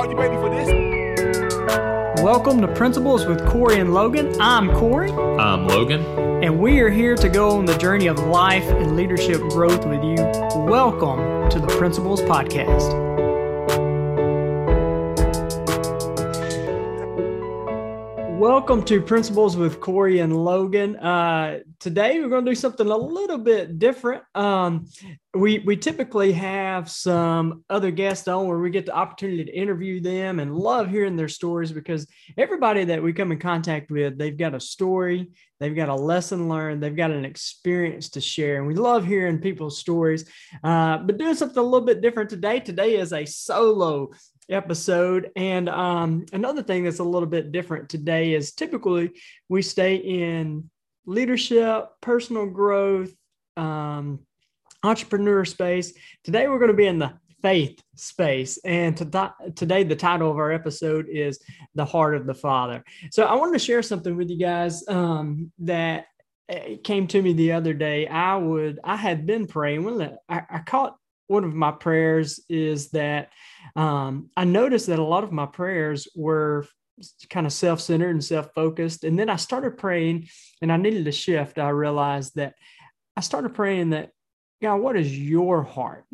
Are you ready for this? Welcome to Principles with Corey and Logan. I'm Corey. I'm Logan. And we are here to go on the journey of life and leadership growth with you. Welcome to the Principles Podcast. Welcome to Principles with Corey and Logan. Uh, today we're going to do something a little bit different. Um, we we typically have some other guests on where we get the opportunity to interview them and love hearing their stories because everybody that we come in contact with, they've got a story, they've got a lesson learned, they've got an experience to share, and we love hearing people's stories. Uh, but doing something a little bit different today. Today is a solo episode. And um, another thing that's a little bit different today is typically we stay in leadership, personal growth, um, entrepreneur space. Today we're going to be in the faith space. And to, today, the title of our episode is The Heart of the Father. So I wanted to share something with you guys um, that uh, came to me the other day. I would, I had been praying. I, I caught one of my prayers is that um, I noticed that a lot of my prayers were kind of self centered and self focused. And then I started praying and I needed to shift. I realized that I started praying that, God, what is your heart?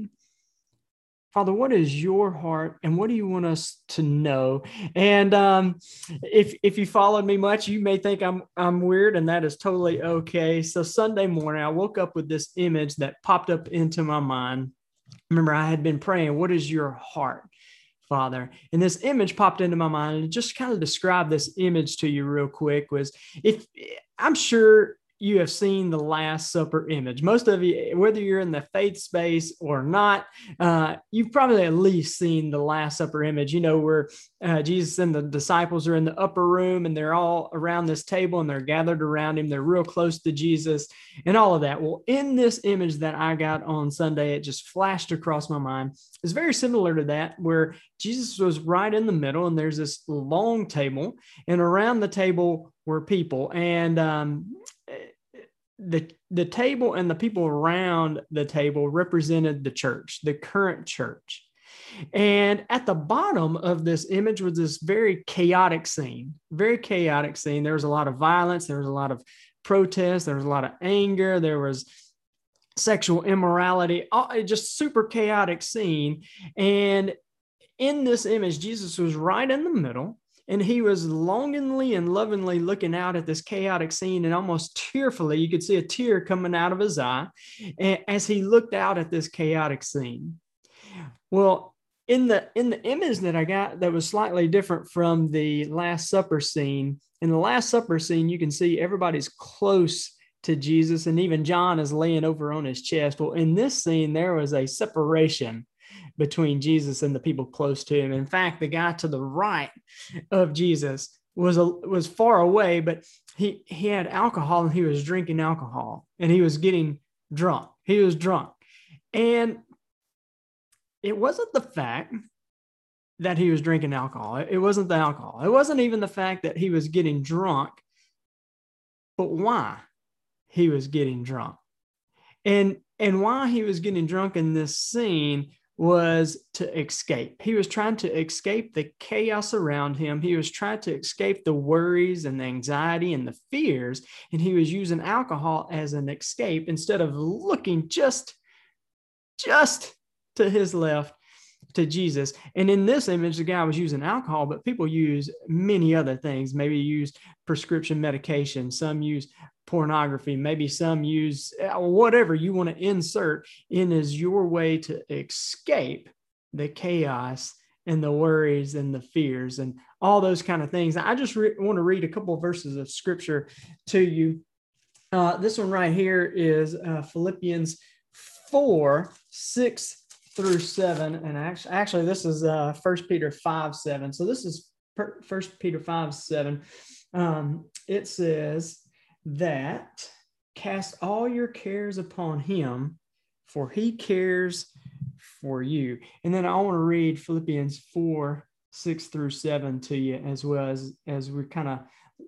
Father, what is your heart and what do you want us to know? And um, if if you followed me much, you may think I'm I'm weird, and that is totally okay. So Sunday morning, I woke up with this image that popped up into my mind remember I had been praying, What is your heart, Father? And this image popped into my mind and just kind of describe this image to you real quick was if I'm sure you have seen the Last Supper image. Most of you, whether you're in the faith space or not, uh, you've probably at least seen the Last Supper image. You know, where uh, Jesus and the disciples are in the upper room and they're all around this table and they're gathered around him. They're real close to Jesus and all of that. Well, in this image that I got on Sunday, it just flashed across my mind. It's very similar to that, where Jesus was right in the middle and there's this long table, and around the table were people. And um, the the table and the people around the table represented the church, the current church. And at the bottom of this image was this very chaotic scene, very chaotic scene. There was a lot of violence, there was a lot of protest, there was a lot of anger, there was sexual immorality, just super chaotic scene. And in this image, Jesus was right in the middle and he was longingly and lovingly looking out at this chaotic scene and almost tearfully you could see a tear coming out of his eye as he looked out at this chaotic scene. Well in the in the image that i got that was slightly different from the last supper scene in the last supper scene you can see everybody's close to jesus and even john is laying over on his chest. Well in this scene there was a separation between Jesus and the people close to him. In fact, the guy to the right of Jesus was a, was far away, but he he had alcohol and he was drinking alcohol and he was getting drunk. He was drunk, and it wasn't the fact that he was drinking alcohol. It wasn't the alcohol. It wasn't even the fact that he was getting drunk, but why he was getting drunk. And and why he was getting drunk in this scene was to escape. He was trying to escape the chaos around him. He was trying to escape the worries and the anxiety and the fears. And he was using alcohol as an escape instead of looking just, just to his left to Jesus. And in this image, the guy was using alcohol, but people use many other things. Maybe use prescription medication. Some use pornography. Maybe some use uh, whatever you want to insert in as your way to escape the chaos and the worries and the fears and all those kind of things. I just re- want to read a couple of verses of scripture to you. Uh, this one right here is uh, Philippians 4 6 through 7. And actually, actually this is uh, 1 Peter 5 7. So this is 1 Peter 5 7. Um, it says, that cast all your cares upon him, for he cares for you. And then I want to read Philippians 4 6 through 7 to you as well as, as we're kind of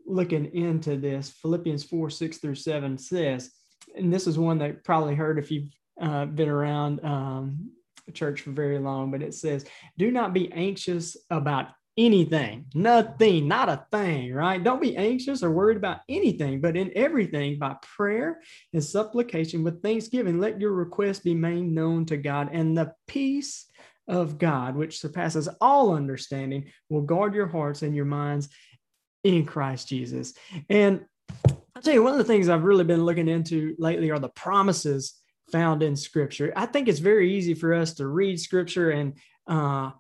looking into this. Philippians 4 6 through 7 says, and this is one that probably heard if you've uh, been around um, church for very long, but it says, do not be anxious about anything, nothing, not a thing, right? Don't be anxious or worried about anything, but in everything by prayer and supplication with thanksgiving, let your request be made known to God, and the peace of God, which surpasses all understanding, will guard your hearts and your minds in Christ Jesus. And I'll tell you, one of the things I've really been looking into lately are the promises found in Scripture. I think it's very easy for us to read Scripture and uh,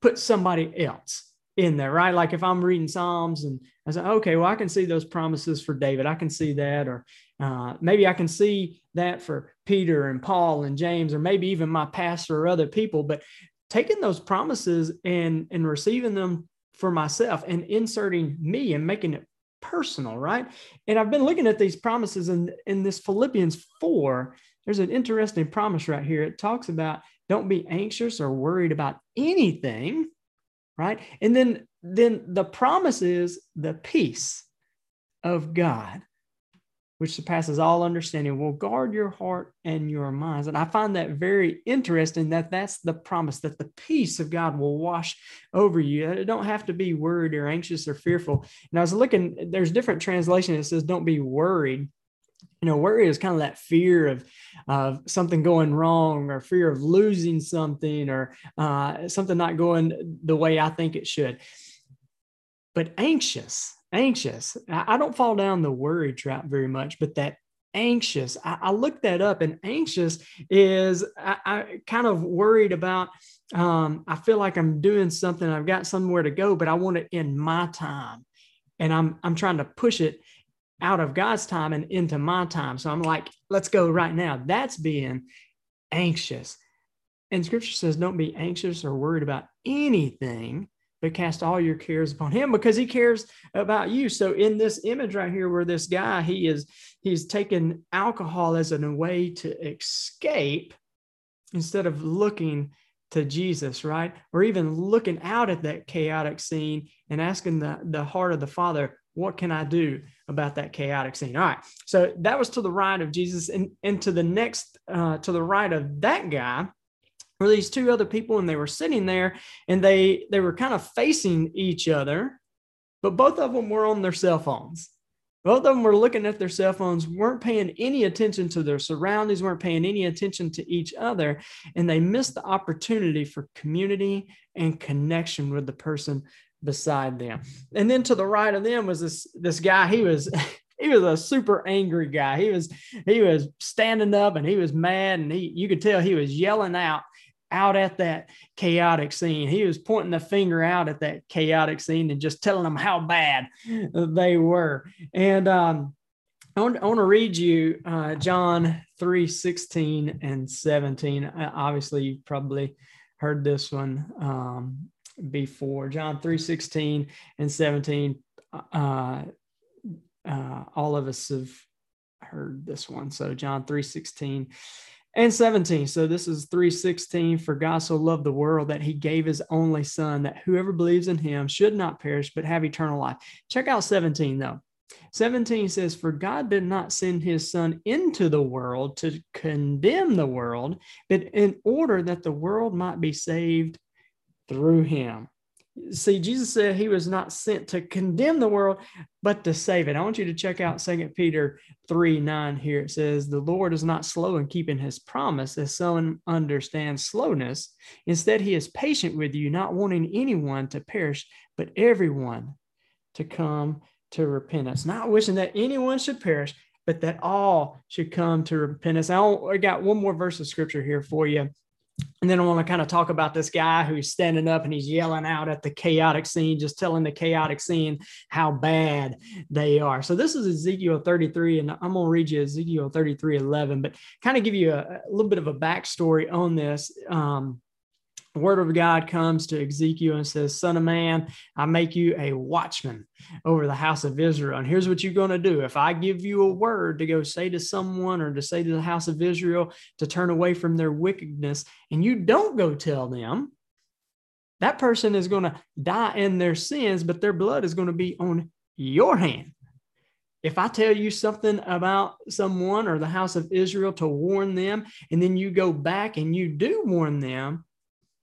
put somebody else in there, right? Like if I'm reading Psalms and I say, okay, well, I can see those promises for David. I can see that. Or uh, maybe I can see that for Peter and Paul and James, or maybe even my pastor or other people. But taking those promises and, and receiving them for myself and inserting me and making it personal, right? And I've been looking at these promises in, in this Philippians 4. There's an interesting promise right here. It talks about don't be anxious or worried about anything right? And then then the promise is the peace of God, which surpasses all understanding, will guard your heart and your minds. And I find that very interesting that that's the promise that the peace of God will wash over you. You don't have to be worried or anxious or fearful. And I was looking, there's different translation that says, don't be worried you know worry is kind of that fear of of something going wrong or fear of losing something or uh, something not going the way i think it should. But anxious anxious. I don't fall down the worry trap very much but that anxious i, I looked that up and anxious is i, I kind of worried about um, i feel like i'm doing something i've got somewhere to go but i want it in my time. And i'm i'm trying to push it out of God's time and into my time. So I'm like, let's go right now. That's being anxious. And scripture says, don't be anxious or worried about anything, but cast all your cares upon him because he cares about you. So in this image right here, where this guy, he is, he's taken alcohol as a way to escape instead of looking to Jesus, right? Or even looking out at that chaotic scene and asking the, the heart of the Father, what can I do about that chaotic scene? All right. So that was to the right of Jesus. And, and to the next, uh, to the right of that guy, were these two other people and they were sitting there and they they were kind of facing each other but both of them were on their cell phones both of them were looking at their cell phones weren't paying any attention to their surroundings weren't paying any attention to each other and they missed the opportunity for community and connection with the person beside them. And then to the right of them was this this guy. He was he was a super angry guy. He was he was standing up and he was mad and he you could tell he was yelling out out at that chaotic scene. He was pointing the finger out at that chaotic scene and just telling them how bad they were. And um, I want, to read you uh, John 3 16 and 17. Uh, obviously, you've probably heard this one. Um, before. John 3 16 and 17. Uh, uh, all of us have heard this one. So John 3 16 and 17. So this is 316 for God so loved the world that he gave his only son that whoever believes in him should not perish but have eternal life. Check out 17 though. 17 says, For God did not send his son into the world to condemn the world, but in order that the world might be saved through him. See, Jesus said he was not sent to condemn the world, but to save it. I want you to check out Second Peter 3 9 here. It says, The Lord is not slow in keeping his promise, as some understand slowness. Instead, he is patient with you, not wanting anyone to perish, but everyone to come to repentance. Not wishing that anyone should perish, but that all should come to repentance. I got one more verse of scripture here for you and then I want to kind of talk about this guy who's standing up and he's yelling out at the chaotic scene, just telling the chaotic scene how bad they are. So this is Ezekiel 33, and I'm going to read you Ezekiel 33 11, but kind of give you a, a little bit of a backstory on this. Um, the word of God comes to Ezekiel and says, Son of man, I make you a watchman over the house of Israel. And here's what you're going to do. If I give you a word to go say to someone or to say to the house of Israel to turn away from their wickedness, and you don't go tell them, that person is going to die in their sins, but their blood is going to be on your hand. If I tell you something about someone or the house of Israel to warn them, and then you go back and you do warn them,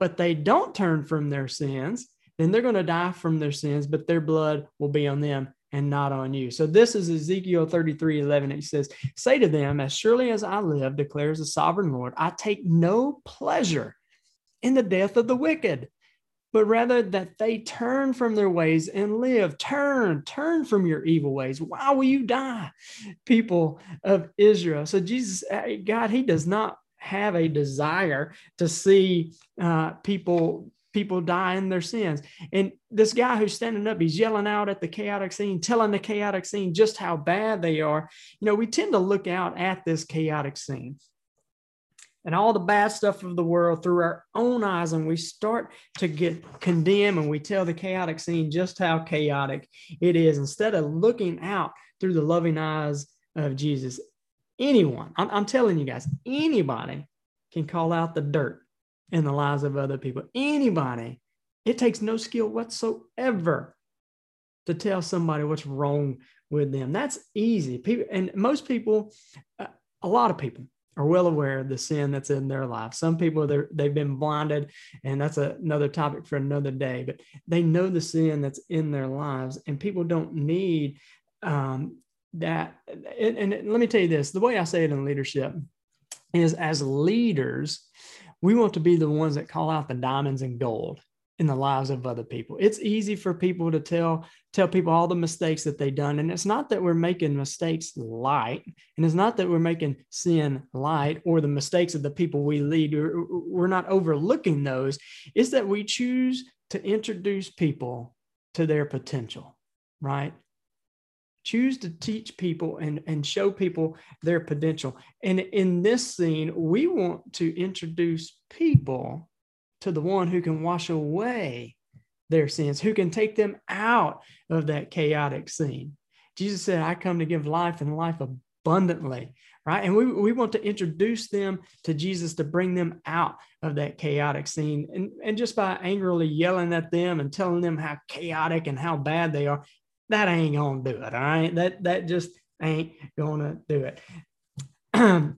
but they don't turn from their sins, then they're going to die from their sins, but their blood will be on them and not on you. So this is Ezekiel 33 11. It says, Say to them, As surely as I live, declares the sovereign Lord, I take no pleasure in the death of the wicked, but rather that they turn from their ways and live. Turn, turn from your evil ways. Why will you die, people of Israel? So Jesus, uh, God, He does not have a desire to see uh, people people die in their sins. And this guy who's standing up, he's yelling out at the chaotic scene, telling the chaotic scene just how bad they are. You know, we tend to look out at this chaotic scene and all the bad stuff of the world through our own eyes, and we start to get condemned and we tell the chaotic scene just how chaotic it is instead of looking out through the loving eyes of Jesus. Anyone, I'm, I'm telling you guys, anybody can call out the dirt in the lives of other people. Anybody. It takes no skill whatsoever to tell somebody what's wrong with them. That's easy. People and most people, uh, a lot of people are well aware of the sin that's in their life. Some people they've been blinded, and that's a, another topic for another day. But they know the sin that's in their lives, and people don't need um, that. And, and let me tell you this: the way I say it in leadership is, as leaders, we want to be the ones that call out the diamonds and gold in the lives of other people. It's easy for people to tell tell people all the mistakes that they've done and it's not that we're making mistakes light and it's not that we're making sin light or the mistakes of the people we lead we're not overlooking those it's that we choose to introduce people to their potential, right? Choose to teach people and, and show people their potential. And in this scene, we want to introduce people to the one who can wash away their sins, who can take them out of that chaotic scene. Jesus said, I come to give life and life abundantly, right? And we, we want to introduce them to Jesus to bring them out of that chaotic scene. And, and just by angrily yelling at them and telling them how chaotic and how bad they are, that ain't gonna do it. All right. That that just ain't gonna do it.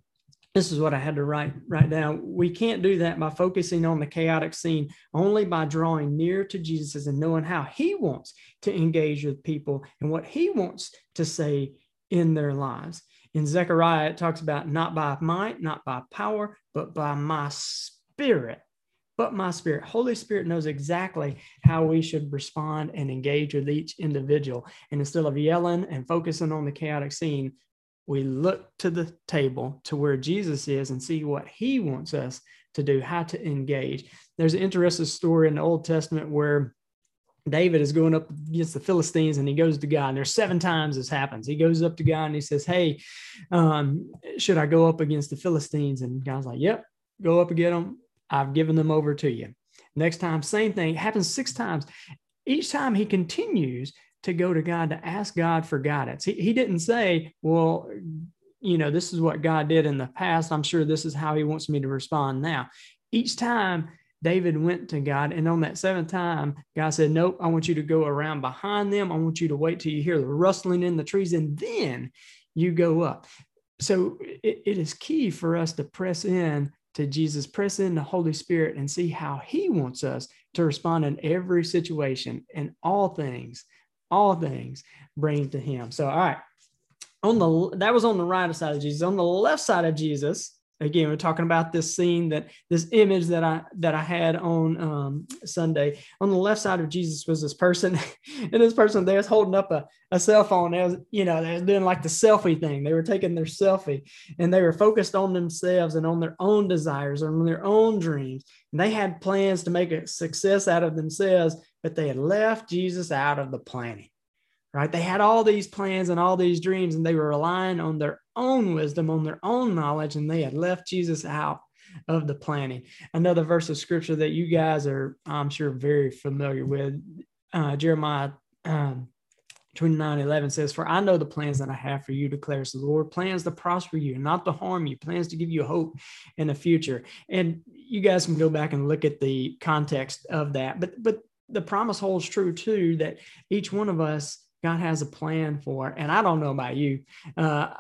this is what I had to write right down. We can't do that by focusing on the chaotic scene, only by drawing near to Jesus and knowing how he wants to engage with people and what he wants to say in their lives. In Zechariah, it talks about not by might, not by power, but by my spirit but my spirit. Holy Spirit knows exactly how we should respond and engage with each individual. And instead of yelling and focusing on the chaotic scene, we look to the table to where Jesus is and see what he wants us to do, how to engage. There's an interesting story in the Old Testament where David is going up against the Philistines and he goes to God. And there's seven times this happens. He goes up to God and he says, Hey, um, should I go up against the Philistines? And God's like, Yep, go up and get them I've given them over to you. Next time, same thing happens six times. Each time he continues to go to God to ask God for guidance. He, he didn't say, Well, you know, this is what God did in the past. I'm sure this is how he wants me to respond now. Each time David went to God, and on that seventh time, God said, Nope, I want you to go around behind them. I want you to wait till you hear the rustling in the trees, and then you go up. So it, it is key for us to press in to Jesus, press in the Holy Spirit and see how He wants us to respond in every situation and all things, all things bring to Him. So, all right, on the that was on the right side of Jesus. On the left side of Jesus, again we're talking about this scene that this image that i that i had on um, sunday. On the left side of jesus was this person and this person there was holding up a, a cell phone. They was you know they was doing like the selfie thing. They were taking their selfie and they were focused on themselves and on their own desires and on their own dreams. And they had plans to make a success out of themselves but they had left jesus out of the planning right? They had all these plans and all these dreams, and they were relying on their own wisdom, on their own knowledge, and they had left Jesus out of the planning. Another verse of scripture that you guys are, I'm sure, very familiar with uh, Jeremiah. Um, 29 11 says, For I know the plans that I have for you, declares the Lord plans to prosper you, not to harm you, plans to give you hope in the future. And you guys can go back and look at the context of that. But, but the promise holds true too that each one of us God has a plan for. And I don't know about you. Uh,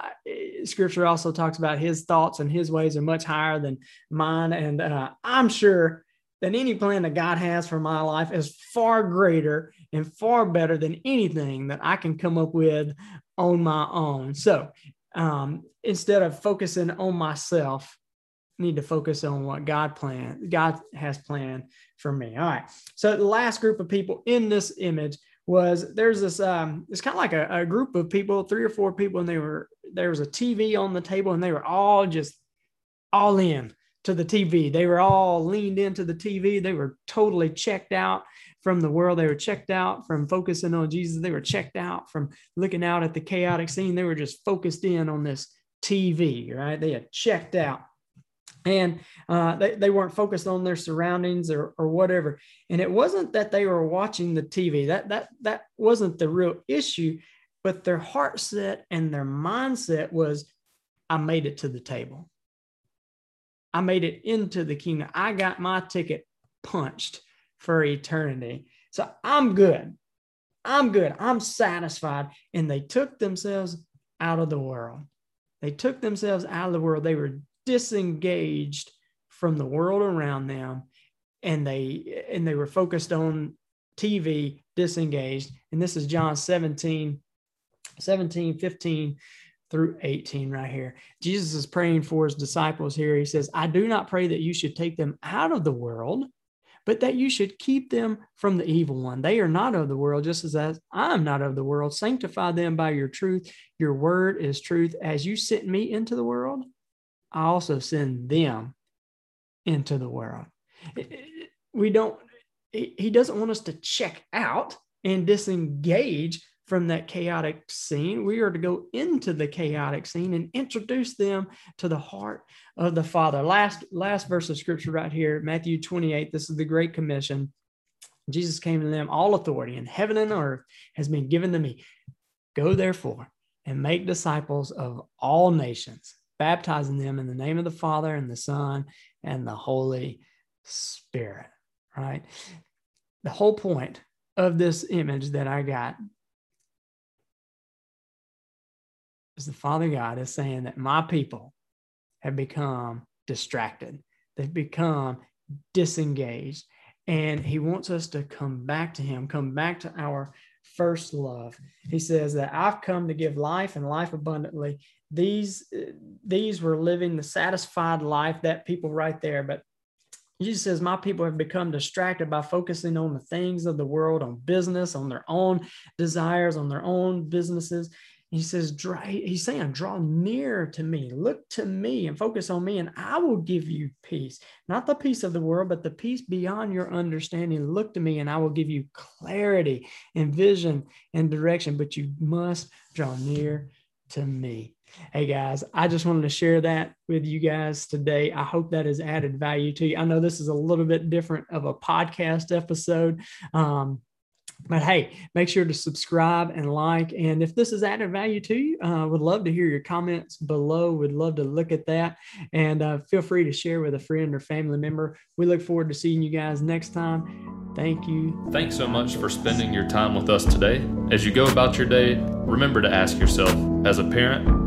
scripture also talks about his thoughts and his ways are much higher than mine. And uh, I'm sure that any plan that God has for my life is far greater and far better than anything that I can come up with on my own. So um, instead of focusing on myself, need to focus on what God planned, God has planned for me. All right. So the last group of people in this image was there's this um it's kind of like a, a group of people, three or four people, and they were there was a TV on the table and they were all just all in to the TV. They were all leaned into the TV. They were totally checked out from the world. They were checked out from focusing on Jesus. They were checked out from looking out at the chaotic scene. They were just focused in on this TV, right? They had checked out and uh, they, they weren't focused on their surroundings or, or whatever. And it wasn't that they were watching the TV. That, that, that wasn't the real issue, but their heart set and their mindset was, I made it to the table. I made it into the kingdom. I got my ticket punched for eternity. So I'm good. I'm good. I'm satisfied. And they took themselves out of the world. They took themselves out of the world. They were disengaged from the world around them and they and they were focused on TV disengaged. And this is John 17, 17, 15 through 18 right here. Jesus is praying for his disciples here. He says, I do not pray that you should take them out of the world, but that you should keep them from the evil one. They are not of the world, just as I am not of the world. Sanctify them by your truth. Your word is truth. As you sent me into the world, I also send them into the world. We don't, he doesn't want us to check out and disengage from that chaotic scene. We are to go into the chaotic scene and introduce them to the heart of the Father. Last, last verse of scripture right here, Matthew 28. This is the Great Commission. Jesus came to them, all authority in heaven and earth has been given to me. Go therefore and make disciples of all nations, baptizing them in the name of the Father and the Son and the Holy Spirit. Right? The whole point of this image that I got is the Father God is saying that my people have become distracted, they've become disengaged. And he wants us to come back to him, come back to our first love. He says that I've come to give life and life abundantly. These these were living the satisfied life that people right there, but Jesus says, My people have become distracted by focusing on the things of the world, on business, on their own desires, on their own businesses. He says, He's saying, Draw near to me, look to me, and focus on me, and I will give you peace. Not the peace of the world, but the peace beyond your understanding. Look to me, and I will give you clarity and vision and direction, but you must draw near to me. Hey guys, I just wanted to share that with you guys today. I hope that has added value to you. I know this is a little bit different of a podcast episode. Um, but hey, make sure to subscribe and like. And if this has added value to you, I uh, would love to hear your comments below. Would love to look at that. And uh, feel free to share with a friend or family member. We look forward to seeing you guys next time. Thank you. Thanks so much for spending your time with us today. As you go about your day, remember to ask yourself as a parent,